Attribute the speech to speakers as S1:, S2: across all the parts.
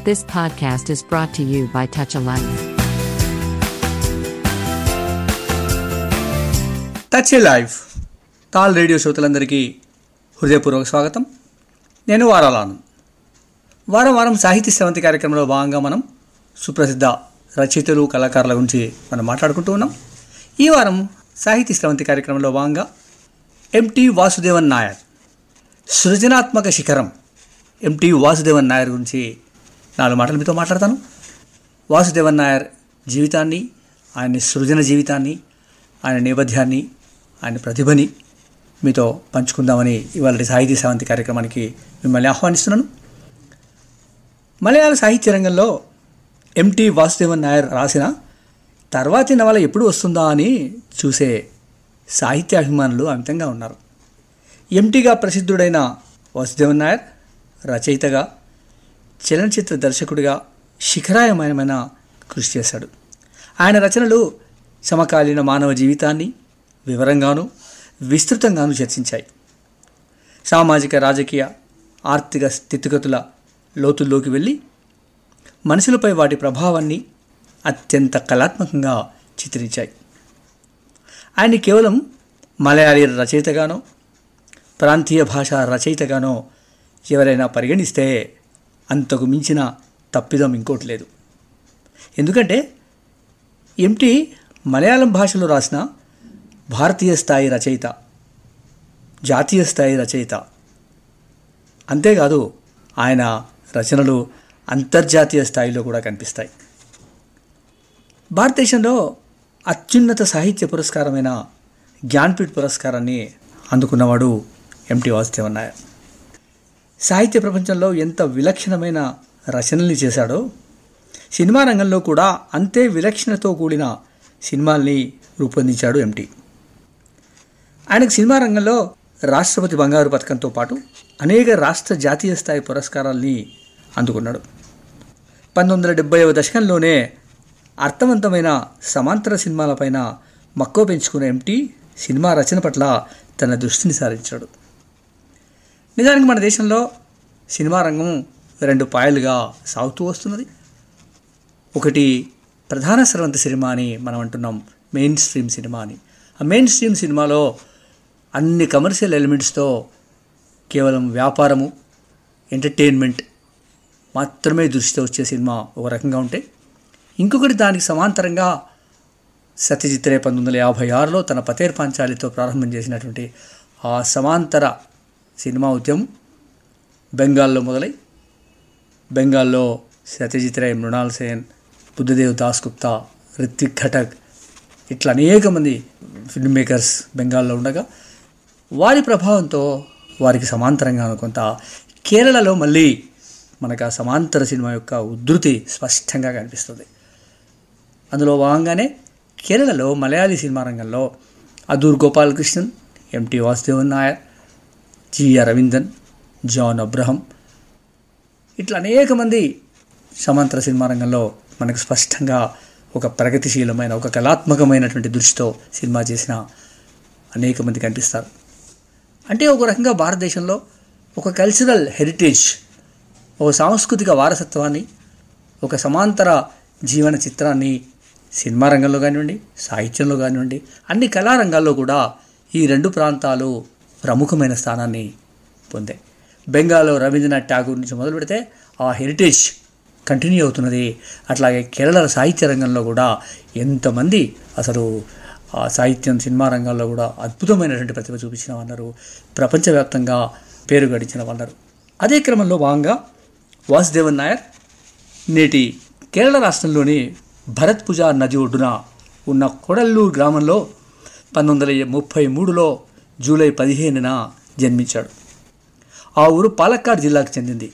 S1: This podcast is brought to you by Touch a Life.
S2: Touch a life Tal radio శ్రోతలందరికీ హృదయపూర్వక స్వాగతం. నేను వారాలాను. వారం వారం సాహిత్య శ్రవంతి కార్యక్రమంలో భాగంగా మనం సుప్రసిద్ధ రచయితలు కళాకారుల గురించి మనం మాట్లాడుకుంటూ ఉన్నాం. ఈ వారం సాహితీ శ్రవంతి కార్యక్రమంలో భాగంగా ఎంటి వాసుదేవన్ నాయర్. సృజనాత్మక శిఖరం ఎంటి వాసుదేవన్ నాయర్ గురించి నాలుగు మాటలు మీతో మాట్లాడతాను. వాసుదేవన్ నాయర్ జీవితాన్ని ఆయన సృజన జీవితాన్ని ఆయన నేపథ్యాన్ని ఆయన ప్రతిభని మీతో పంచుకుందామని ఇవాళ సాహితీ సేవంతి కార్యక్రమానికి మిమ్మల్ని ఆహ్వానిస్తున్నాను. మలయాళ సాహిత్య రంగంలో ఎంటి వాసుదేవన్ నాయర్ రాసిన తర్వాతి నవల ఎప్పుడు వస్తుందా అని చూసే సాహిత్య అభిమానులు అమితంగా ఉన్నారు. ఎంటీగా ప్రసిద్ధుడైన వాసుదేవన్ నాయర్ రచయితగా చలనచిత్ర దర్శకుడిగా శిఖరాయమైన కృషి చేశాడు. ఆయన రచనలు సమకాలీన మానవ జీవితాన్ని వివరంగాను విస్తృతంగాను చర్చించాయి. సామాజిక రాజకీయ ఆర్థిక స్థితిగతుల లోతుల్లోకి వెళ్ళి మనుషులపై వాటి ప్రభావాన్ని అత్యంత కళాత్మకంగా చిత్రించాయి. ఆయన కేవలం మలయాళీ రచయితగానో ప్రాంతీయ భాషా రచయితగానో ఎవరైనా పరిగణిస్తే అంతకు మించిన తప్పిదం ఇంకోటి లేదు. ఎందుకంటే ఎంటి మలయాళం భాషలో రాసిన భారతీయ స్థాయి రచయిత జాతీయ స్థాయి రచయిత అంతేకాదు ఆయన రచనలు అంతర్జాతీయ స్థాయిలో కూడా కనిపిస్తాయి. భారతదేశంలో అత్యున్నత సాహిత్య పురస్కారమైన జ్ఞాన్పీఠ్ పురస్కారాన్ని అందుకున్నవాడు ఎంటి వాసుదేవన్ నాయర్. సాహిత్య ప్రపంచంలో ఎంత విలక్షణమైన రచనల్ని చేశాడో సినిమా రంగంలో కూడా అంతే విలక్షణతో కూడిన సినిమాల్ని రూపొందించాడు ఎంటి ఆయనకు సినిమా రంగంలో రాష్ట్రపతి బంగారు పథకంతో పాటు అనేక రాష్ట్ర జాతీయ స్థాయి పురస్కారాల్ని అందుకున్నాడు. పంతొమ్మిది వందల డెబ్బైవ దశకంలోనే అర్థవంతమైన సమాంతర సినిమాలపైన మక్కువ పెంచుకున్న ఎంటి సినిమా రచన పట్ల తన దృష్టిని సారించాడు. నిజానికి మన దేశంలో సినిమా రంగం రెండు పాయలుగా సాగుతూ వస్తున్నది. ఒకటి ప్రధాన స్రవంత సినిమా అని మనం అంటున్నాం మెయిన్ స్ట్రీమ్ సినిమా అని. ఆ మెయిన్ స్ట్రీమ్ సినిమాలో అన్ని కమర్షియల్ ఎలిమెంట్స్తో కేవలం వ్యాపారము ఎంటర్టైన్మెంట్ మాత్రమే దృష్టితో వచ్చే సినిమా ఒక రకంగా ఉంటే ఇంకొకటి దానికి సమాంతరంగా సత్యజిత్ రే పంతొమ్మిది వందల యాభై ఆరులో తన పతేర్ పాంచాలితో ప్రారంభం చేసినటువంటి ఆ సమాంతర సినిమా ఉద్యమం బెంగాల్లో మొదలై బెంగాల్లో సత్యజిత్ రాయ్ మృణాల్ సేన్ బుద్ధదేవ్ దాస్ గుప్తా రిత్విక్ ఘటక్ ఇట్లా అనేక మంది ఫిల్మ్ మేకర్స్ బెంగాల్లో ఉండగా వారి ప్రభావంతో వారికి సమాంతరంగా కొంత కేరళలో మళ్ళీ మనకు ఆ సమాంతర సినిమా యొక్క ఉధృతి స్పష్టంగా కనిపిస్తుంది. అందులో భాగంగానే కేరళలో మలయాళీ సినిమా రంగంలో Adoor Gopalakrishnan M T Vasudevan Nair G Aravindan John Abraham ఇట్లా అనేక మంది సమాంతర సినిమా రంగంలో మనకు స్పష్టంగా ఒక ప్రగతిశీలమైన ఒక కళాత్మకమైనటువంటి దృష్టితో సినిమా చేసిన అనేక మంది కనిపిస్తారు. అంటే ఒక రకంగా భారతదేశంలో ఒక కల్చరల్ హెరిటేజ్ ఒక సాంస్కృతిక వారసత్వాన్ని ఒక సమాంతర జీవన చిత్రాన్ని సినిమా రంగంలో కానివ్వండి సాహిత్యంలో కానివ్వండి అన్ని కళారంగాల్లో కూడా ఈ రెండు ప్రాంతాలు ప్రముఖమైన స్థానాన్ని పొందాయి. బెంగాల్లో రవీంద్రనాథ్ ఠాగూర్ నుంచి మొదలు పెడితే ఆ హెరిటేజ్ కంటిన్యూ అవుతున్నది. అట్లాగే కేరళ సాహిత్య రంగంలో కూడా ఎంతమంది అసలు ఆ సాహిత్యం సినిమా రంగాల్లో కూడా అద్భుతమైనటువంటి ప్రతిభ చూపించిన వాళ్ళరు. ప్రపంచవ్యాప్తంగా పేరు గడించిన వాళ్ళరు. అదే క్రమంలో భాగంగా వాసుదేవన్ నాయర్ నేటి కేరళ రాష్ట్రంలోని భరత్పూజ నది ఒడ్డున ఉన్న కొడల్లూరు గ్రామంలో పంతొమ్మిది వందల ముప్పై మూడులో జూలై పదిహేనున జన్మించాడు. ఆ ఊరు పాలక్కాడ్ జిల్లాకు చెందింది.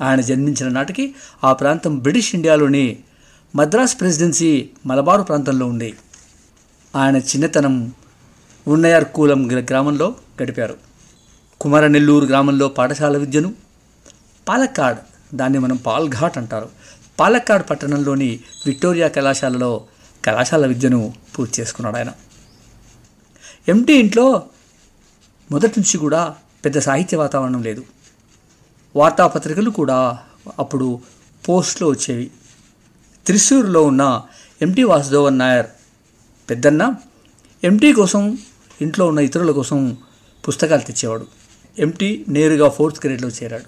S2: ఆయన జన్మించిన నాటికి ఆ ప్రాంతం బ్రిటిష్ ఇండియాలోని మద్రాస్ ప్రెసిడెన్సీ మలబారు ప్రాంతంలో ఉంది ఆయన చిన్నతనం ఉన్నయార్ కూలం గ్రామంలో గడిపారు. కుమారనెల్లూరు గ్రామంలో పాఠశాల విద్యను పాలక్కాడ్ దాన్ని మనం పాల్ఘాట్ అంటారు. పాలక్కాడ్ పట్టణంలోని విక్టోరియా కళాశాలలో కళాశాల విద్యను పూర్తి చేసుకున్నాడు ఆయన ఎంటీ ఇంట్లో మొదటి నుంచి కూడా పెద్ద సాహిత్య వాతావరణం లేదు. వార్తాపత్రికలు కూడా అప్పుడు పోస్ట్లో వచ్చేవి. త్రిశూర్లో ఉన్న ఎంటీ వాసుదేవన్ నాయర్ పెద్దన్న ఎంటీ కోసం ఇంట్లో ఉన్న ఇతరుల కోసం పుస్తకాలు తెచ్చేవాడు. ఎంటీ నేరుగా ఫోర్త్ గ్రేడ్లో చేరాడు.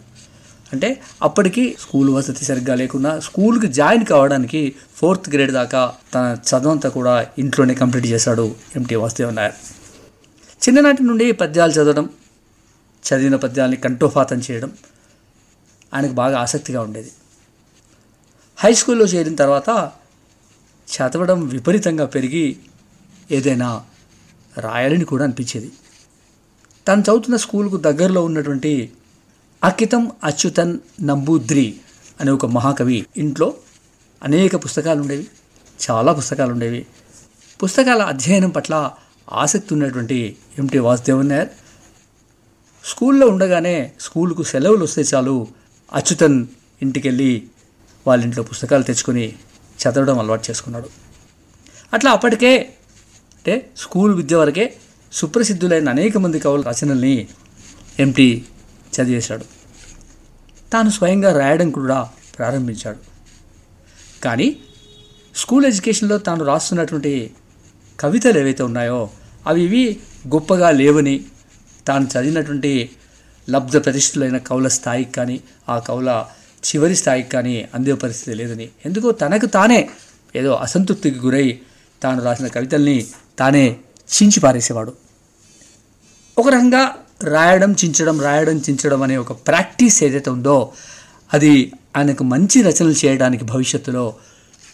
S2: అంటే అప్పటికి స్కూల్ వసతి సరిగ్గా లేకున్నా స్కూల్కి జాయిన్ కావడానికి ఫోర్త్ గ్రేడ్ దాకా తన చదువంతా కూడా ఇంట్లోనే కంప్లీట్ చేశాడు ఎంటీ వాసుదేవన్ నాయర్. చిన్ననాటి నుండి పద్యాలు చదవడం చదివిన పద్యాల్ని కంఠోపాతం చేయడం ఆయనకు బాగా ఆసక్తిగా ఉండేది. హై స్కూల్లో చేరిన తర్వాత చదవడం విపరీతంగా పెరిగి ఏదైనా రాయాలని కూడా అనిపించేది. తను చదువుతున్న స్కూల్కు దగ్గరలో ఉన్నటువంటి అకితం అచ్యుతన్ నంబూద్రి అనే ఒక మహాకవి ఇంట్లో అనేక పుస్తకాలు ఉండేవి చాలా పుస్తకాలు ఉండేవి. పుస్తకాల అధ్యయనం పట్ల ఆసక్తి ఉన్నటువంటి ఎంటి వాసుదేవన్ నాయర్. స్కూల్లో ఉండగానే స్కూల్కు సెలవులు వస్తే చాలు అచ్యుతన్ ఇంటికెళ్ళి వాళ్ళ ఇంట్లో పుస్తకాలు తెచ్చుకొని చదవడం అలవాటు చేసుకున్నాడు. అట్లా అప్పటికే అంటే స్కూల్ విద్య వరకే సుప్రసిద్ధులైన అనేక మంది కవుల రచనల్ని ఎంటీ చదివేశాడు. తాను స్వయంగా రాయడం కూడా ప్రారంభించాడు. కానీ స్కూల్ ఎడ్యుకేషన్లో తాను రాస్తున్నటువంటి కవితలు ఏవైతే ఉన్నాయో అవి ఇవి గొప్పగా లేవని తాను చదివినటువంటి లబ్ధ ప్రతిష్ఠులైన కవుల స్థాయికి కానీ ఆ కవుల చివరి స్థాయికి కానీ అందే పరిస్థితి లేదని. ఎందుకో తనకు తానే ఏదో అసంతృప్తికి గురై తాను రాసిన కవితల్ని తానే చించి పారేసేవాడు. ఒక రకంగా రాయడం చించడం రాయడం చించడం అనే ఒక ప్రాక్టీస్ ఏదైతే ఉందో అది ఆయనకు మంచి రచనలు చేయడానికి భవిష్యత్తులో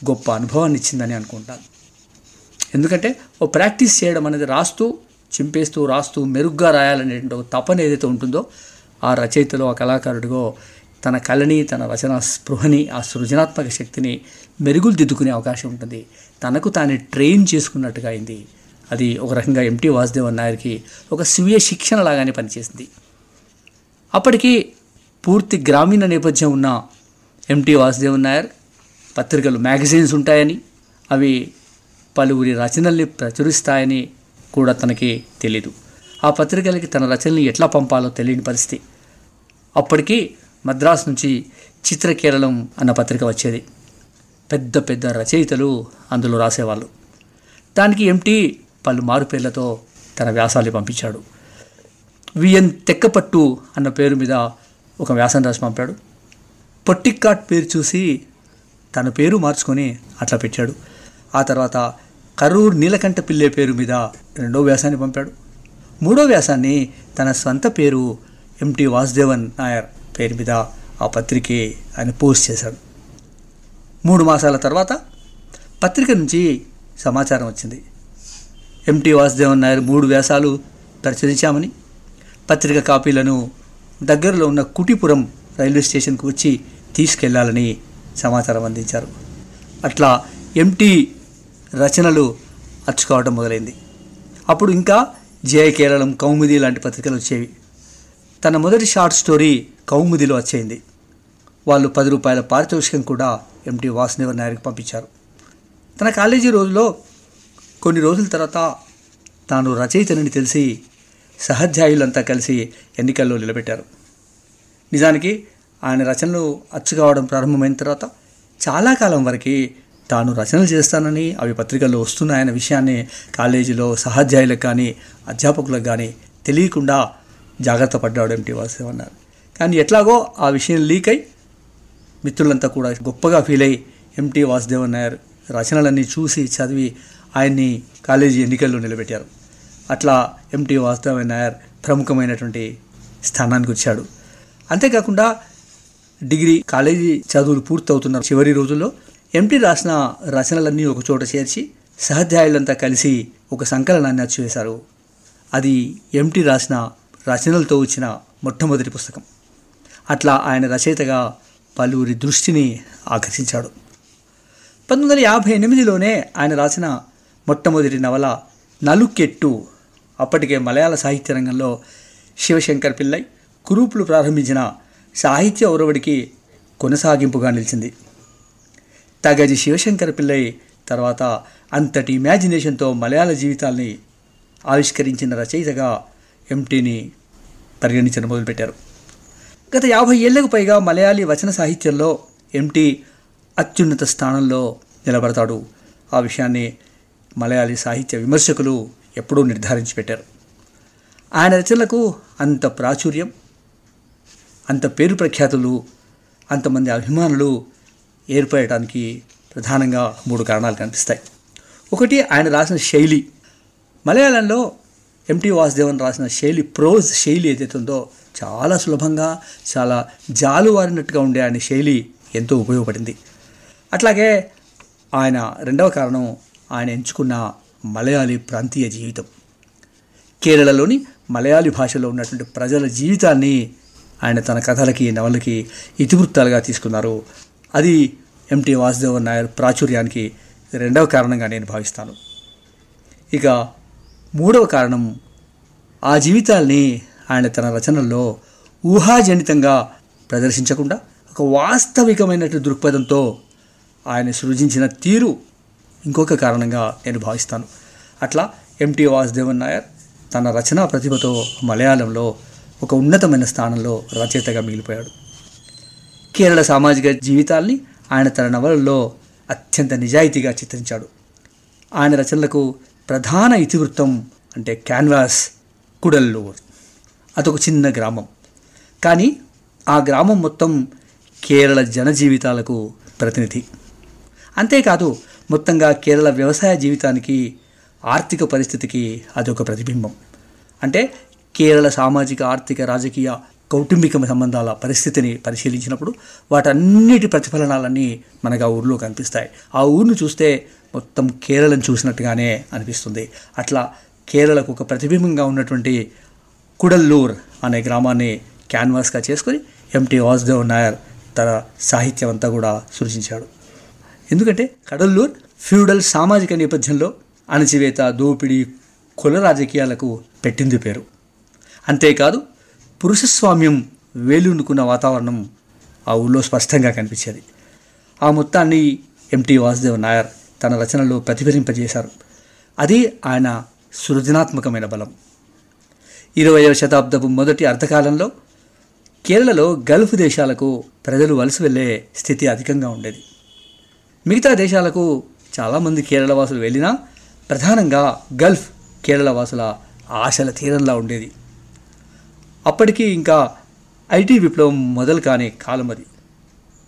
S2: గొప్ప అనుభవాన్ని ఇచ్చిందని అనుకుంటాను. ఎందుకంటే ఓ ప్రాక్టీస్ చేయడం అనేది రాస్తూ చింపేస్తూ రాస్తూ మెరుగ్గా రాయాలనేటువంటి ఒక తపన ఏదైతే ఉంటుందో ఆ రచయితలో ఆ కళాకారుడిగో తన కళని తన రచన స్పృహని ఆ సృజనాత్మక శక్తిని మెరుగులు దిద్దుకునే అవకాశం ఉంటుంది. తనకు తానే ట్రైన్ చేసుకున్నట్టుగా అయింది. అది ఒక రకంగా ఎంటీ వాసుదేవన్ నాయర్కి ఒక స్వీయ శిక్షణ లాగానే పనిచేసింది. అప్పటికి పూర్తి గ్రామీణ నేపథ్యం ఉన్న ఎంటీ వాసుదేవన్ నాయర్ పత్రికలు మ్యాగజైన్స్ ఉంటాయని అవి పలువురి రచనల్ని ప్రచురిస్తాయని కూడా తనకి తెలీదు. ఆ పత్రికలకి తన రచనల్ని ఎట్లా పంపాలో తెలియని పరిస్థితి. అప్పటికి మద్రాసు నుంచి చిత్రకేరళం అన్న పత్రిక వచ్చేది. పెద్ద పెద్ద రచయితలు అందులో రాసేవాళ్ళు. దానికి ఎంటీ పలు మారు పేర్లతో తన వ్యాసాలు పంపించాడు. విఎన్ తెక్కపట్టు అన్న పేరు మీద ఒక వ్యాసం రాసి పంపాడు. పొట్టిక్కాట్ పేరు చూసి తన పేరు మార్చుకొని అట్లా పెట్టాడు. ఆ తర్వాత కరూర్ నీలకంఠ పిల్లే పేరు మీద రెండో వ్యాసాన్ని పంపాడు. మూడో వ్యాసాన్ని తన సొంత పేరు ఎంటి వాసుదేవన్ నాయర్ పేరు మీద ఆ పత్రికే ఆయన పోస్ట్ చేశాడు. మూడు మాసాల తర్వాత పత్రిక నుంచి సమాచారం వచ్చింది. ఎంటి వాసుదేవన్ నాయర్ మూడు వ్యాసాలు ప్రచురించామని పత్రిక కాపీలను దగ్గరలో ఉన్న కుటిపురం రైల్వే స్టేషన్కు వచ్చి తీసుకెళ్ళాలని సమాచారం అందించారు. అట్లా ఎంటీ రచనలు అచ్చుకోవడం మొదలైంది. అప్పుడు ఇంకా జయ కేరళం కౌముది లాంటి పత్రికలు వచ్చేవి. తన మొదటి షార్ట్ స్టోరీ కౌముదిలో వచ్చేయింది వాళ్ళు పది రూపాయల పారితోషికం కూడా ఎంటీ వాసుదేవన్ నాయర్కి పంపించారు. తన కాలేజీ రోజులో కొన్ని రోజుల తర్వాత తాను రచయితనని తెలిసి సహాధ్యాయులంతా కలిసి ఎన్నికల్లో నిలబెట్టారు. నిజానికి ఆయన రచనలు అచ్చుకోవడం ప్రారంభమైన తర్వాత చాలా కాలం వరకు తాను రచనలు చేస్తానని అవి పత్రికల్లో వస్తున్నాయన్న విషయాన్ని కాలేజీలో సహాధ్యాయులకు కానీ అధ్యాపకులకు కానీ తెలియకుండా జాగ్రత్త పడ్డాడు ఎంటీ వాసుదేవ్ అన్నారు. కానీ ఎట్లాగో ఆ విషయం లీక్ అయి మిత్రులంతా కూడా గొప్పగా ఫీల్ అయ్యి ఎంటీ వాసుదేవన్ నాయర్ రచనలన్నీ చూసి చదివి ఆయన్ని కాలేజీ ఎన్నికల్లో నిలబెట్టారు. అట్లా ఎంటీ వాసుదేవన్ నాయర్ ప్రముఖమైనటువంటి స్థానానికి వచ్చాడు. అంతేకాకుండా డిగ్రీ కాలేజీ చదువులు పూర్తవుతున్న చివరి రోజుల్లో ఎంటీ రాసిన రచనలన్నీ ఒక చోట చేర్చి సహాధ్యాయులంతా కలిసి ఒక సంకలనాన్ని అచ్చివేశారు. అది ఎంటీ రాసిన రచనలతో వచ్చిన మొట్టమొదటి పుస్తకం. అట్లా ఆయన రచయితగా పలువురి దృష్టిని ఆకర్షించాడు. పంతొమ్మిది వందల యాభై ఎనిమిదిలోనే ఆయన రాసిన మొట్టమొదటి నవల నలుకెట్టు అప్పటికే మలయాళ సాహిత్య రంగంలో శివశంకర్ పిల్లై కురూపులు ప్రారంభించిన సాహిత్య ఒరవడికి కొనసాగింపుగా నిలిచింది. తగది శివశంకర పిల్లై తర్వాత అంతటి ఇమాజినేషన్తో మలయాళ జీవితాల్ని ఆవిష్కరించిన రచయితగా ఎంటీని పరిగణించడం మొదలుపెట్టారు. గత యాభై ఏళ్ళకు పైగా మలయాళీ వచన సాహిత్యంలో ఎంటీ అత్యున్నత స్థానంలో నిలబడతాడు. ఆ విషయాన్ని మలయాళీ సాహిత్య విమర్శకులు ఎప్పుడూ నిర్ధారించి పెట్టారు ఆయన రచనలకు అంత ప్రాచుర్యం అంత పేరు ప్రఖ్యాతులు అంతమంది అభిమానులు ఏర్పడటానికి ప్రధానంగా మూడు కారణాలు కనిపిస్తాయి. ఒకటి ఆయన రాసిన శైలి. మలయాళంలో ఎంటీ వాసుదేవన్ రాసిన శైలి ప్రోజ్ శైలి ఏదైతే ఉందో చాలా సులభంగా చాలా జాలువారినట్టుగా ఉండే ఆయన శైలి ఎంతో ఉపయోగపడింది. అట్లాగే ఆయన రెండవ కారణం ఆయన ఎంచుకున్న మలయాళీ ప్రాంతీయ జీవితం. కేరళలోని మలయాళీ భాషలో ఉన్నటువంటి ప్రజల జీవితాన్ని ఆయన తన కథలకి నవలకి ఇతివృత్తాలుగా తీసుకున్నారు అది ఎంటి వాసుదేవన్ నాయర్ ప్రాచుర్యానికి రెండవ కారణంగా నేను భావిస్తాను. ఇక మూడవ కారణం ఆ జీవితాల్ని ఆయన తన రచనల్లో ఊహాజనితంగా ప్రదర్శించకుండా ఒక వాస్తవికమైనటువంటి దృక్పథంతో ఆయన సృజించిన తీరు ఇంకొక కారణంగా నేను భావిస్తాను. అట్లా ఎంటీ వాసుదేవన్ నాయర్ తన రచనా ప్రతిభతో మలయాళంలో ఒక ఉన్నతమైన స్థానంలో రచయితగా మిగిలిపోయాడు. కేరళ సామాజిక జీవితాల్ని ఆయన తన నవలల్లో అత్యంత నిజాయితీగా చిత్రించాడు. ఆయన రచనలకు ప్రధాన ఇతివృత్తం అంటే క్యాన్వాస్ కుడల్లూర్. అదొక చిన్న గ్రామం. కానీ ఆ గ్రామం మొత్తం కేరళ జనజీవితాలకు ప్రతినిధి. అంతేకాదు మొత్తంగా కేరళ వ్యవసాయ జీవితానికి ఆర్థిక పరిస్థితికి అదొక ప్రతిబింబం. అంటే కేరళ సామాజిక ఆర్థిక రాజకీయ కౌటుంబిక సంబంధాల పరిస్థితిని పరిశీలించినప్పుడు వాటన్నిటి ప్రతిఫలనాలన్నీ మనకు ఆ ఊరిలో కనిపిస్తాయి. ఆ ఊరిని చూస్తే మొత్తం కేరళను చూసినట్టుగానే అనిపిస్తుంది. అట్లా కేరళకు ఒక ప్రతిబింబంగా ఉన్నటువంటి కుడల్లూర్ అనే గ్రామాన్ని క్యాన్వాస్గా చేసుకొని ఎంటీ వాసుదేవ్ నాయర్ తన సాహిత్యం అంతా కూడా సృజించాడు. ఎందుకంటే కడల్లూర్ ఫ్యూడల్ సామాజిక నేపథ్యంలో అణచివేత దోపిడీ కుల రాజకీయాలకు పెట్టింది పేరు. అంతేకాదు పురుషస్వామ్యం వేలునుకున్న వాతావరణం ఆ ఊళ్ళో స్పష్టంగా కనిపించేది. ఆ మొత్తాన్ని ఎంటీ వాసుదేవ్ నాయర్ తన రచనలో ప్రతిఫలింపజేశారు అది ఆయన సృజనాత్మకమైన బలం. ఇరవయవ శతాబ్దపు మొదటి అర్ధకాలంలో కేరళలో గల్ఫ్ దేశాలకు ప్రజలు వలస వెళ్ళే స్థితి అధికంగా ఉండేది. మిగతా దేశాలకు చాలామంది కేరళ వాసులు వెళ్ళినా ప్రధానంగా గల్ఫ్ కేరళ వాసుల ఆశల తీరంలా ఉండేది. అప్పటికీ ఇంకా ఐటీ విప్లవం మొదలు కాని కాలం అది.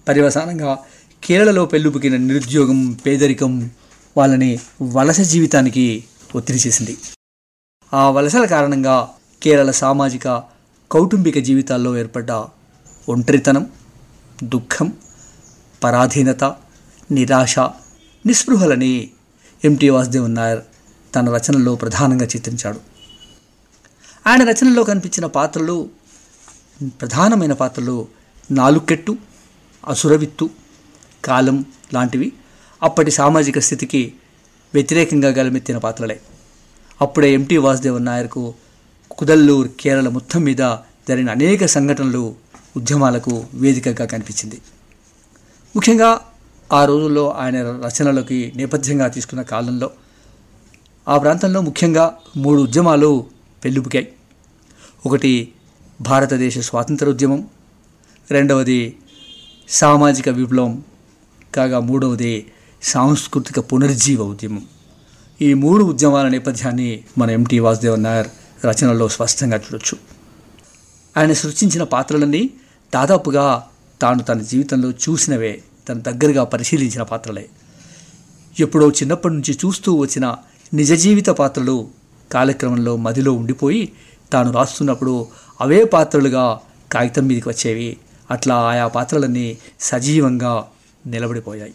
S2: పర్యవసానంగా కేరళలో పెళ్ళుపుకిన నిరుద్యోగం పేదరికం వాళ్ళని వలస జీవితానికి ఒత్తిడి చేసింది. ఆ వలసల కారణంగా కేరళ సామాజిక కౌటుంబిక జీవితాల్లో ఏర్పడ్డ ఒంటరితనం దుఃఖం పరాధీనత నిరాశ నిస్పృహలని ఎంటీ వాసుదేవ్ నాయర్ తన రచనల్లో ప్రధానంగా చిత్రించాడు. ఆయన రచనల్లో కనిపించిన పాత్రలు ప్రధానమైన పాత్రలు నాలుకెట్టు అసురవిత్తు కాలం లాంటివి అప్పటి సామాజిక స్థితికి వ్యతిరేకంగా గలమెత్తిన పాత్రలే. అప్పుడే ఎంటీ వాసుదేవన్ నాయర్కు కుదల్లూర్ కేరళ మొత్తం మీద జరిగిన అనేక సంఘటనలు ఉద్యమాలకు వేదికగా కనిపించింది. ముఖ్యంగా ఆ రోజుల్లో ఆయన రచనలకి నేపథ్యంగా తీసుకున్న కాలంలో ఆ ప్రాంతంలో ముఖ్యంగా మూడు ఉద్యమాలు పెళ్ళుబుకాయి ఒకటి భారతదేశ స్వాతంత్ర ఉద్యమం రెండవది సామాజిక విప్లవం కాగా మూడవది సాంస్కృతిక పునరుజ్జీవ ఉద్యమం. ఈ మూడు ఉద్యమాల నేపథ్యాన్ని మన ఎంటీ వాసుదేవన్ నాయర్ రచనల్లో స్పష్టంగా చూడొచ్చు. ఆయన సృష్టించిన పాత్రలన్నీ దాదాపుగా తాను తన జీవితంలో చూసినవే తన దగ్గరగా పరిశీలించిన పాత్రలే. ఎప్పుడో చిన్నప్పటి నుంచి చూస్తూ వచ్చిన నిజ జీవిత పాత్రలు కాలక్రమంలో మదిలో ఉండిపోయి తాను రాస్తున్నప్పుడు అవే పాత్రలుగా కాగితం మీదకి వచ్చేవి. అట్లా ఆయా పాత్రలన్నీ సజీవంగా నిలబడిపోయాయి.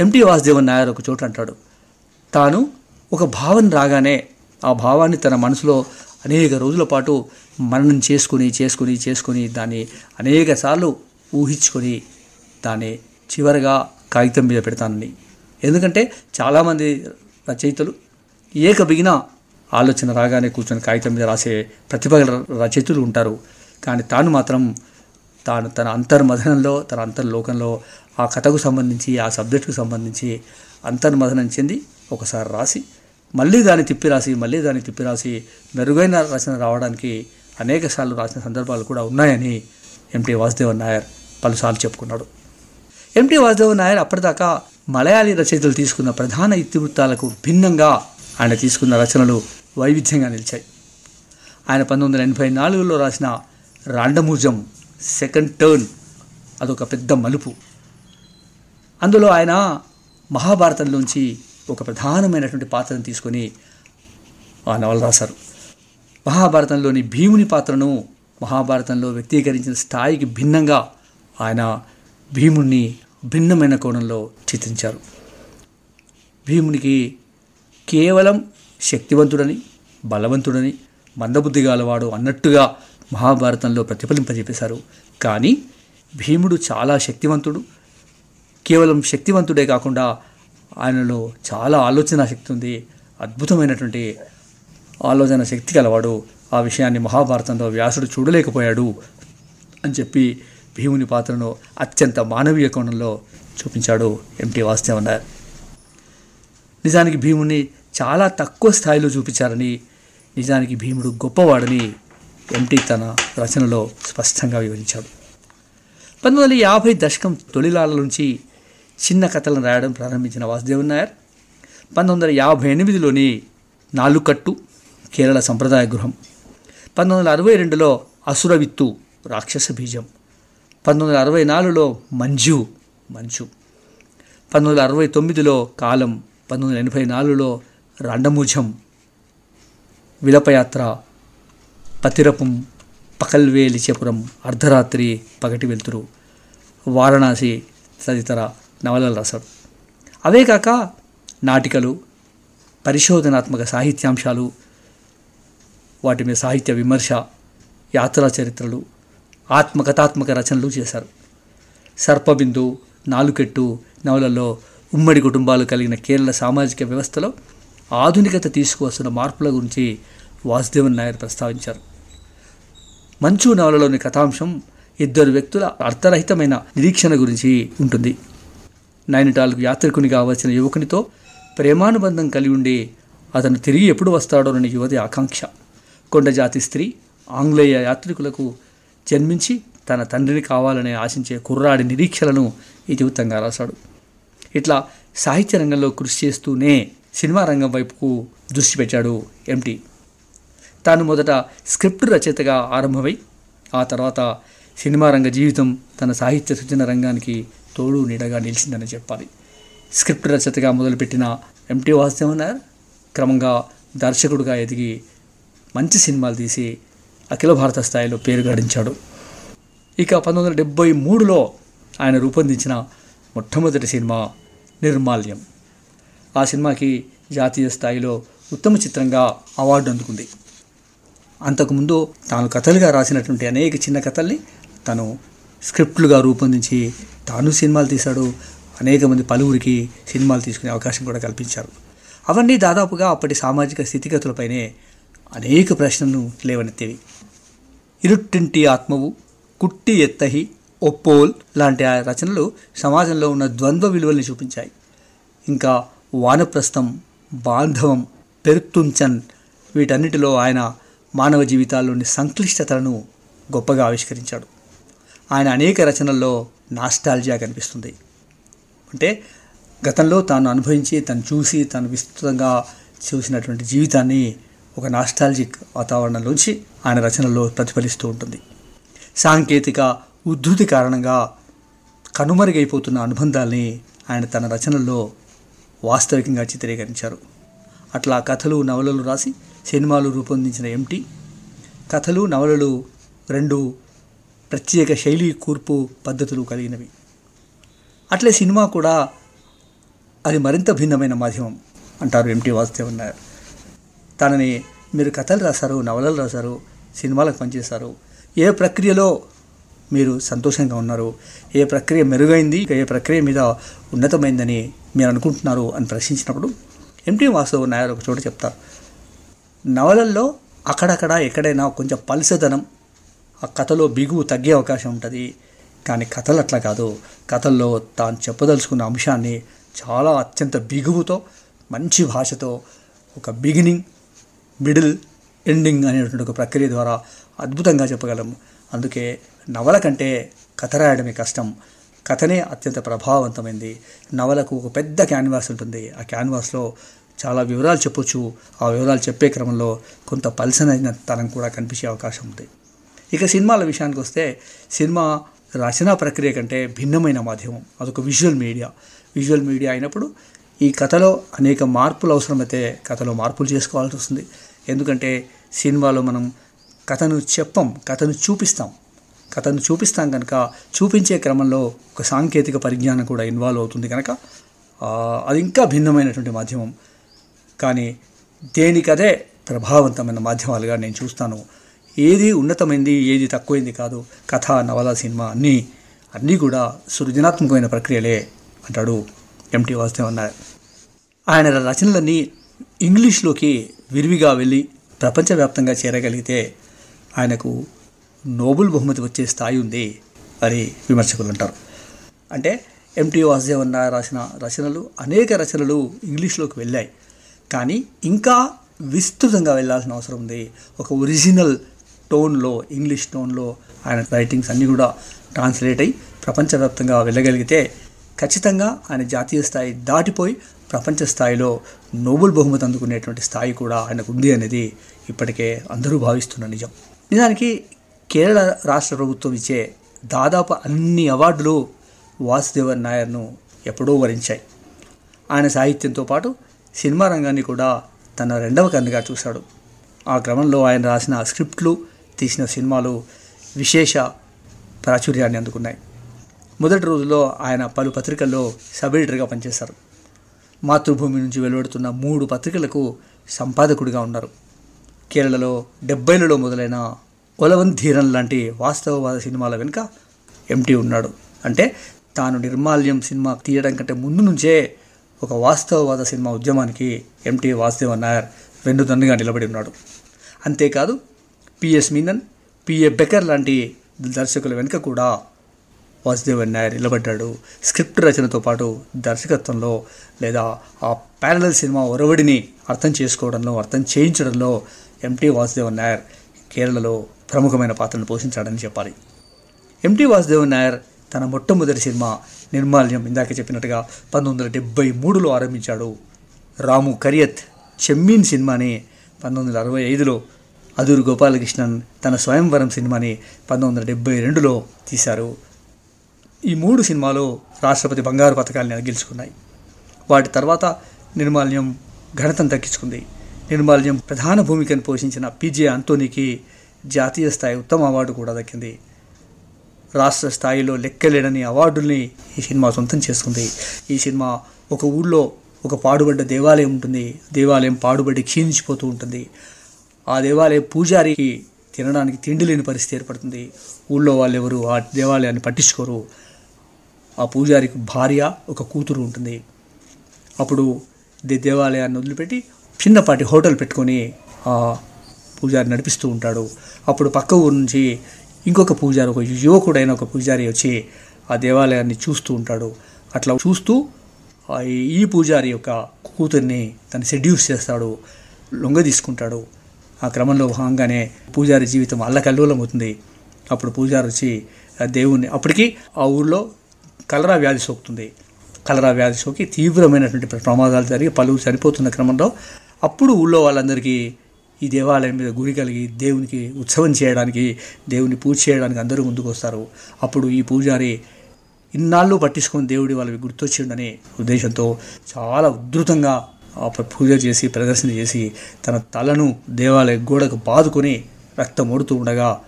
S2: ఎంటీ వాసుదేవన్ నాయర్ ఒక చోట అంటాడు తాను ఒక భావన రాగానే ఆ భావాన్ని తన మనసులో అనేక రోజుల పాటు మననం చేసుకుని చేసుకుని చేసుకుని దాన్ని అనేక సార్లు ఊహించుకొని దాన్ని చివరగా కాగితం మీద పెడతానని. ఎందుకంటే చాలామంది రచయితలు ఏక బిగిన ఆలోచన రాగానే కూర్చొని కాగితం మీద రాసే ప్రతిభ రచయితలు ఉంటారు. కానీ తాను మాత్రం తాను తన అంతర్మథనంలో తన అంతర్లోకంలో ఆ కథకు సంబంధించి ఆ సబ్జెక్టుకు సంబంధించి అంతర్మథనం చెంది ఒకసారి రాసి మళ్ళీ దాన్ని తిప్పి రాసి మళ్ళీ దాన్ని తిప్పి రాసి మెరుగైన రచన రావడానికి అనేక సార్లు రాసిన సందర్భాలు కూడా ఉన్నాయని ఎంటీ వాసుదేవన్ నాయర్ పలుసార్లు చెప్పుకున్నాడు. ఎంటీ వాసుదేవన్ నాయర్ అప్పటిదాకా మలయాళీ రచయితలు తీసుకున్న ప్రధాన ఇతివృత్తాలకు భిన్నంగా ఆయన తీసుకున్న రచనలు వైవిధ్యంగా నిలిచాయి. ఆయన పంతొమ్మిది వందల ఎనభై నాలుగులో రాసిన రాండమూజం సెకండ్ టర్న్ అదొక పెద్ద మలుపు. అందులో ఆయన మహాభారతంలోంచి ఒక ప్రధానమైనటువంటి పాత్రను తీసుకొని ఆ నవల రాశారు. మహాభారతంలోని భీముని పాత్రను మహాభారతంలో వ్యక్తీకరించిన స్థాయికి భిన్నంగా ఆయన భీముణ్ణి భిన్నమైన కోణంలో చిత్రించారు. భీమునికి కేవలం శక్తివంతుడని బలవంతుడని మందబుద్ధి గలవాడు అన్నట్టుగా మహాభారతంలో ప్రతిఫలింపజేపేశారు కానీ భీముడు చాలా శక్తివంతుడు. కేవలం శక్తివంతుడే కాకుండా ఆయనలో చాలా ఆలోచన శక్తి ఉంది. అద్భుతమైనటువంటి ఆలోచన శక్తి గలవాడు. ఆ విషయాన్ని మహాభారతంలో వ్యాసుడు చూడలేకపోయాడు అని చెప్పి భీముని పాత్రను అత్యంత మానవీయ కోణంలో చూపించాడు ఎంటీ వాసుదేవన్ నిజానికి భీముని చాలా తక్కువ స్థాయిలో చూపించారని నిజానికి భీముడు గొప్పవాడని ఎంటీ తన రచనలో స్పష్టంగా వివరించాడు. పంతొమ్మిది వందల యాభై దశకం తొలిలాల నుంచి చిన్న కథలను రాయడం ప్రారంభించిన వాసుదేవన్ నాయర్ పంతొమ్మిది వందల యాభై ఎనిమిదిలోని నాలుకట్టు కేరళ సంప్రదాయ గృహం పంతొమ్మిది వందల అరవై రెండులో అసురవిత్తు రాక్షస బీజం పంతొమ్మిది వందల అరవై నాలుగులో మంజు మంచు పంతొమ్మిది వందల అరవై తొమ్మిదిలో కాలం పంతొమ్మిది వందల ఎనభై నాలుగులో రండమూజం విలపయాత్ర పతిరపం పకల్వేలిచపురం అర్ధరాత్రి పగటి వెలుతురు వారణాసి తదితర నవలలు రాశాడు అవే కాక నాటికలు పరిశోధనాత్మక సాహిత్యాంశాలు వాటి మీద సాహిత్య విమర్శ యాత్రా చరిత్రలు ఆత్మకథాత్మక రచనలు చేశారు. సర్పబిందు నాలుకెట్టు నవలలో ఉమ్మడి కుటుంబాలు కలిగిన కేరళ సామాజిక వ్యవస్థలో ఆధునికత తీసుకువస్తున్న మార్పుల గురించి వాసుదేవన్ నాయర్ ప్రస్తావించారు. మంచు నవలలోని కథాంశం ఇద్దరు వ్యక్తుల అర్థరహితమైన నిరీక్షణ గురించి ఉంటుంది. నైనిటాల్కు యాత్రికునిగా వచ్చిన యువకునితో ప్రేమానుబంధం కలిగి ఉండి అతను తిరిగి ఎప్పుడు వస్తాడోనని యువతి ఆకాంక్ష. కొండజాతి స్త్రీ ఆంగ్లేయ యాత్రికులకు జన్మించి తన తండ్రిని కావాలని ఆశించే కుర్రాడి నిరీక్షలను ఇతివృత్తంగా రాశాడు. ఇట్లా సాహిత్య రంగంలో కృషి చేస్తూనే సినిమా రంగం వైపుకు దృష్టి పెట్టాడు ఎంటీ తాను మొదట స్క్రిప్ట్ రచయితగా ఆరంభమై ఆ తర్వాత సినిమా రంగ జీవితం తన సాహిత్య సృజన రంగానికి తోడు నీడగా నిలిచిందని చెప్పాలి. స్క్రిప్ట్ రచయితగా మొదలుపెట్టిన ఎంటీ వాసుదేవన్ క్రమంగా దర్శకుడుగా ఎదిగి మంచి సినిమాలు తీసి అఖిల భారత స్థాయిలో పేరు గడించాడు. ఇక పంతొమ్మిది వందల డెబ్బై మూడులో ఆయన రూపొందించిన మొట్టమొదటి సినిమా నిర్మాల్యం. ఆ సినిమాకి జాతీయ స్థాయిలో ఉత్తమ చిత్రంగా అవార్డు అందుకుంది. అంతకుముందు తాను కథలుగా రాసినటువంటి అనేక చిన్న కథల్ని తను స్క్రిప్ట్లుగా రూపొందించి తాను సినిమాలు తీశాడు. అనేక మంది పలువురికి సినిమాలు తీసుకునే అవకాశం కూడా కల్పించారు. అవన్నీ దాదాపుగా అప్పటి సామాజిక స్థితిగతులపైనే అనేక ప్రశ్నలను లేవనెత్తేవి. ఇరుట్టింటి ఆత్మవు కుట్టి ఎత్తహి ఒప్పోల్ లాంటి ఆ రచనలు సమాజంలో ఉన్న ద్వంద్వ విలువల్ని చూపించాయి. ఇంకా వానప్రస్థం బాంధవం పెరుత్తుంచన్ వీటన్నిటిలో ఆయన మానవ జీవితాల్లోని సంక్లిష్టతలను గొప్పగా ఆవిష్కరించాడు. ఆయన అనేక రచనల్లో నాస్టాల్జియా కనిపిస్తుంది. అంటే గతంలో తాను అనుభవించి తను చూసి తను విస్తృతంగా చూసినటువంటి జీవితాన్ని ఒక నాస్టాలజిక్ వాతావరణంలోంచి ఆయన రచనల్లో ప్రతిఫలిస్తూ ఉంటుంది. సాంకేతిక ఉద్ధృతి కారణంగా కనుమరుగైపోతున్న అనుబంధాల్ని ఆయన తన రచనల్లో వాస్తవికంగా చిత్రీకరించారు. అట్లా కథలు నవలలు రాసి సినిమాలు రూపొందించిన ఎంటి. కథలు నవలలు రెండు ప్రత్యేక శైలి కూర్పు పద్ధతులు కలిగినవి. అట్లే సినిమా కూడా అది మరింత భిన్నమైన మాధ్యమం అంటారు ఎంటీ వాసుదేవన్ నాయర్. తనని మీరు కథలు రాశారు నవలలు రాశారు సినిమాలకు పనిచేశారు. ఏ ప్రక్రియలో మీరు సంతోషంగా ఉన్నారు. ఏ ప్రక్రియ మెరుగైంది? ఏ ప్రక్రియ మీద ఉన్నతమైందని మీరు అనుకుంటున్నారు అని ప్రశ్నించినప్పుడు ఎంటీ వాసు నాయర్ ఒక చోట చెప్తారు. నవలల్లో అక్కడక్కడ ఎక్కడైనా కొంచెం పలుసదనం ఆ కథలో బిగువు తగ్గే అవకాశం ఉంటుంది. కానీ కథలు అట్లా కాదు. కథల్లో తాను చెప్పదలుచుకున్న అంశాన్ని చాలా అత్యంత బిగువుతో మంచి భాషతో ఒక బిగినింగ్ మిడిల్ ఎండింగ్ అనేటువంటి ఒక ప్రక్రియ ద్వారా అద్భుతంగా చెప్పగలము అందుకే నవల కంటే కథ రాయడమే కష్టం. కథనే అత్యంత ప్రభావవంతమైంది. నవలకు ఒక పెద్ద క్యాన్వాస్ ఉంటుంది. ఆ క్యాన్వాస్లో చాలా వివరాలు చెప్పొచ్చు. ఆ వివరాలు చెప్పే క్రమంలో కొంత పలసనైన తనం కూడా కనిపించే అవకాశం ఉంది. ఇక సినిమాల విషయానికి వస్తే సినిమా రచనా ప్రక్రియ కంటే భిన్నమైన మాధ్యమం. అదొక విజువల్ మీడియా. విజువల్ మీడియా అయినప్పుడు ఈ కథలో అనేక మార్పులు అవసరమైతే కథలో మార్పులు చేసుకోవాల్సి వస్తుంది. ఎందుకంటే సినిమాలో మనం కథను చెప్పం కథను చూపిస్తాం. కథను చూపిస్తాం కనుక చూపించే క్రమంలో ఒక సాంకేతిక పరిజ్ఞానం కూడా ఇన్వాల్వ్ అవుతుంది కనుక అది ఇంకా భిన్నమైనటువంటి మాధ్యమం. కానీ దేనికదే ప్రభావవంతమైన మాధ్యమాలుగా నేను చూస్తాను. ఏది ఉన్నతమైంది ఏది తక్కువైంది కాదు. కథ నవల సినిమా అన్నీ అన్నీ కూడా సృజనాత్మకమైన ప్రక్రియలే అంటాడు ఎంటీ వాసుదేవన్ నాయర్ ఆయన రచనలన్నీ ఇంగ్లీష్లోకి విరివిగా వెళ్ళి ప్రపంచవ్యాప్తంగా చేరగలిగితే ఆయనకు నోబుల్ బహుమతి వచ్చే స్థాయి ఉంది అని విమర్శకులు అంటారు. అంటే ఎంటీ వాసుదేవన్ రాసిన రచనలు అనేక రచనలు ఇంగ్లీష్లోకి వెళ్ళాయి. కానీ ఇంకా విస్తృతంగా వెళ్ళాల్సిన అవసరం ఉంది ఒక ఒరిజినల్ టోన్లో ఇంగ్లీష్ టోన్లో ఆయన రైటింగ్స్ అన్నీ కూడా ట్రాన్స్లేట్ అయ్యి ప్రపంచవ్యాప్తంగా వెళ్ళగలిగితే ఖచ్చితంగా ఆయన జాతీయ స్థాయి దాటిపోయి ప్రపంచ స్థాయిలో నోబెల్ బహుమతి అందుకునేటువంటి స్థాయి కూడా ఆయనకు ఉంది అనేది ఇప్పటికే అందరూ భావిస్తున్న నిజం. నిజానికి కేరళ రాష్ట్ర ప్రభుత్వం ఇచ్చే దాదాపు అన్ని అవార్డులు వాసుదేవన్ నాయర్ను ఎప్పుడో వరించాయి. ఆయన సాహిత్యంతో పాటు సినిమా రంగాన్ని కూడా తన రెండవ కన్నుగా చూశాడు. ఆ క్రమంలో ఆయన రాసిన స్క్రిప్ట్లు తీసిన సినిమాలు విశేష ప్రాచుర్యాన్ని అందుకున్నాయి. మొదటి రోజుల్లో ఆయన పలు పత్రికల్లో సబ్ ఎడిటర్గా పనిచేశారు. మాతృభూమి నుంచి వెలువడుతున్న మూడు పత్రికలకు సంపాదకుడిగా ఉన్నారు. కేరళలో డెబ్బైలలో మొదలైన ఒలవన్ ధీరన్ లాంటి వాస్తవవాద సినిమాల వెనుక ఎంటీ ఉన్నాడు. అంటే తాను నిర్మాల్యం సినిమా తీయడం కంటే ముందు నుంచే ఒక వాస్తవవాద సినిమా ఉద్యమానికి ఎంటీ వాసుదేవన్ నాయర్ వెన్నుదన్నుగా నిలబడి ఉన్నాడు. అంతేకాదు పిఎస్ మీనన్ పిఏ బెకర్ లాంటి దర్శకుల వెనుక కూడా వాసుదేవన్ నాయర్ నిలబడ్డాడు. స్క్రిప్ట్ రచనతో పాటు దర్శకత్వంలో లేదా ఆ ప్యారలల్ సినిమా ఒరవడిని అర్థం చేసుకోవడంలో అర్థం చేయించడంలో ఎంటీ వాసుదేవన్ నాయర్ కేరళలో ప్రముఖమైన పాత్రను పోషించాడని చెప్పాలి. ఎంటీ వాసుదేవన్ నాయర్ తన మొట్టమొదటి సినిమా నిర్మాల్యం ఇందాక చెప్పినట్టుగా పంతొమ్మిది వందల డెబ్బై మూడులో ఆరంభించాడు. రాము కరియత్ చెమ్మీన్ సినిమాని పంతొమ్మిది వందల అరవై ఐదులో అదూరు గోపాలకృష్ణన్ తన స్వయంవరం సినిమాని పంతొమ్మిది వందల డెబ్బై రెండులో తీశారు. ఈ మూడు సినిమాలు రాష్ట్రపతి బంగారు పథకాన్ని గెలుచుకున్నాయి వాటి తర్వాత నిర్మాల్యం ఘనతను దక్కించుకుంది. నిర్మాల్యం ప్రధాన భూమికను పోషించిన పిజే అంతోనికి జాతీయ స్థాయి ఉత్తమ అవార్డు కూడా దక్కింది. రాష్ట్ర స్థాయిలో లెక్కలేడని అవార్డుల్ని ఈ సినిమా సొంతం చేసుకుంది. ఈ సినిమా ఒక ఊళ్ళో ఒక పాడుబడ్డ దేవాలయం ఉంటుంది. దేవాలయం పాడుబడి క్షీణించిపోతూ ఉంటుంది. ఆ దేవాలయం పూజారికి తినడానికి తిండి లేని పరిస్థితి ఏర్పడుతుంది. ఊళ్ళో వాళ్ళెవరు ఆ దేవాలయాన్ని పట్టించుకోరు. ఆ పూజారికి భార్య ఒక కూతురు ఉంటుంది. అప్పుడు దే- దేవాలయాన్ని వదిలిపెట్టి చిన్నపాటి హోటల్ పెట్టుకొని పూజారి నడిపిస్తూ ఉంటాడు. అప్పుడు పక్క ఊరు నుంచి ఇంకొక పూజారి ఒక యువకుడైన ఒక పూజారి వచ్చి ఆ దేవాలయాన్ని చూస్తూ ఉంటాడు. అట్లా చూస్తూ ఈ పూజారి యొక్క కూతుర్ని తను సెడ్యూస్ చేస్తాడు లొంగ తీసుకుంటాడు. ఆ క్రమంలో భాగంగానే పూజారి జీవితం అల్లకల్లోలం అవుతుంది అప్పుడు పూజారి వచ్చి ఆ దేవుణ్ణి అప్పటికి ఆ ఊళ్ళో కలరా వ్యాధి సోకుతుంది. కలరా వ్యాధి సోకి తీవ్రమైనటువంటి ప్రమాదాలు జరిగి పలువురు చనిపోతున్న క్రమంలో అప్పుడు ఊళ్ళో వాళ్ళందరికీ ఈ దేవాలయం మీద గురి కలిగి దేవునికి ఉత్సవం చేయడానికి దేవుని పూజ చేయడానికి అందరూ ముందుకు వస్తారు. అప్పుడు ఈ పూజారి ఇన్నాళ్ళు పట్టించుకొని దేవుడి వాళ్ళకి గుర్తొచ్చిండని ఉద్దేశంతో చాలా ఉధృతంగా ఆ పూజ చేసి ప్రదర్శన చేసి తన తలను దేవాలయ గోడకు బాదుకొని రక్తం ఓడుతూ ఉండగా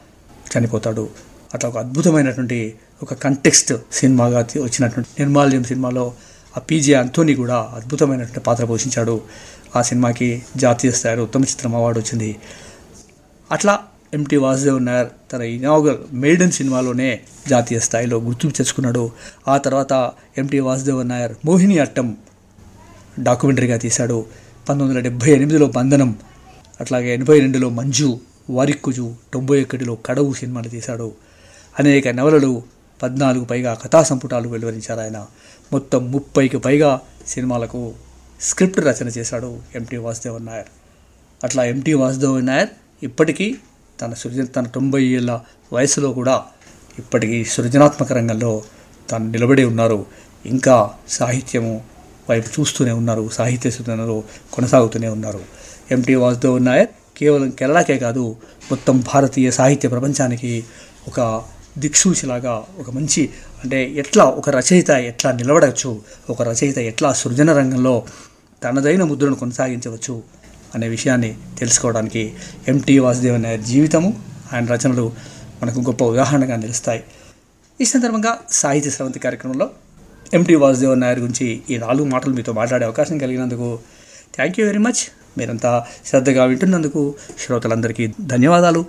S2: చనిపోతాడు. అట్లా ఒక అద్భుతమైనటువంటి ఒక కంటెక్స్ట్ సినిమాగా వచ్చినటువంటి నిర్మాల్యం సినిమాలో ఆ పీజే అంతోని కూడా అద్భుతమైనటువంటి పాత్ర పోషించాడు. ఆ సినిమాకి జాతీయ స్థాయిలో ఉత్తమ చిత్రం అవార్డు వచ్చింది. అట్లా ఎంటీ వాసుదేవ్ నాయర్ తన ఇనాగల్ మేడన్ సినిమాలోనే జాతీయ స్థాయిలో గుర్తింపు తెచ్చుకున్నాడు. ఆ తర్వాత ఎంటీ వాసుదేవ్ నాయర్ మోహిని అట్టం డాక్యుమెంటరీగా తీశాడు. పంతొమ్మిది వందల డెబ్భై ఎనిమిదిలో బంధనం అట్లాగే ఎనభై రెండులో మంజు వారిక్కుజు తొంభై ఒకటిలో కడవు సినిమాలు తీశాడు. అనేక నవలలు పద్నాలుగు పైగా కథా సంపుటాలు వెలువరించారు ఆయన. మొత్తం ముప్పైకి పైగా సినిమాలకు స్క్రిప్ట్ రచన చేశాడు ఎంటీ వాసుదేవన్ నాయర్. అట్లా ఎంటీ వాసుదేవన్ నాయర్ ఇప్పటికీ తన సృజన తన తొంభై ఏళ్ళ వయసులో కూడా ఇప్పటికీ సృజనాత్మక రంగంలో తను నిలబడి ఉన్నారు. ఇంకా సాహిత్యము వైపు చూస్తూనే ఉన్నారు. సాహిత్య సృజనలో కొనసాగుతూనే ఉన్నారు. ఎంటీ వాసుదేవ్ నాయర్ కేవలం కేరళకే కాదు మొత్తం భారతీయ సాహిత్య ప్రపంచానికి ఒక దిక్సూచిలాగా ఒక మంచి అంటే ఎట్లా ఒక రచయిత ఎట్లా నిలబడవచ్చు ఒక రచయిత ఎట్లా సృజన రంగంలో తనదైన ముద్రను కొనసాగించవచ్చు అనే విషయాన్ని తెలుసుకోవడానికి ఎంటీ వాసుదేవ్ అనే జీవితము ఆయన రచనలు మనకు గొప్ప ఉదాహరణగా నిలుస్తాయి. ఈ సందర్భంగా సాహిత్య స్రవంతి కార్యక్రమంలో ఎంటీ వాసుదేవన్ నాయర్ గురించి ఈ నాలుగు మాటలు మీతో మాట్లాడే అవకాశం కలిగినందుకు థ్యాంక్ యూ వెరీ మచ్ మీరంతా శ్రద్ధగా వింటున్నందుకు శ్రోతలందరికీ ధన్యవాదాలు.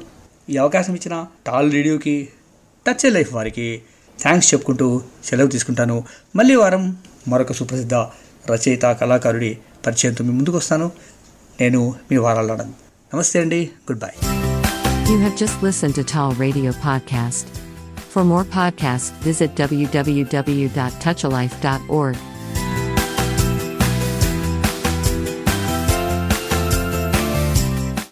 S2: ఈ అవకాశం ఇచ్చిన టాల్ రేడియోకి టచ్ లైఫ్ వారికి థ్యాంక్స్ చెప్పుకుంటూ సెలవు తీసుకుంటాను. మళ్ళీ వారం మరొక సుప్రసిద్ధ రచయిత కళాకారుడి పరిచయంతో మీ ముందుకు వస్తాను నేను మీ వారాలను నమస్తే అండి good bye
S1: You have just listened to Tall Radio Podcast. For more podcasts, visit www.touchalife.org.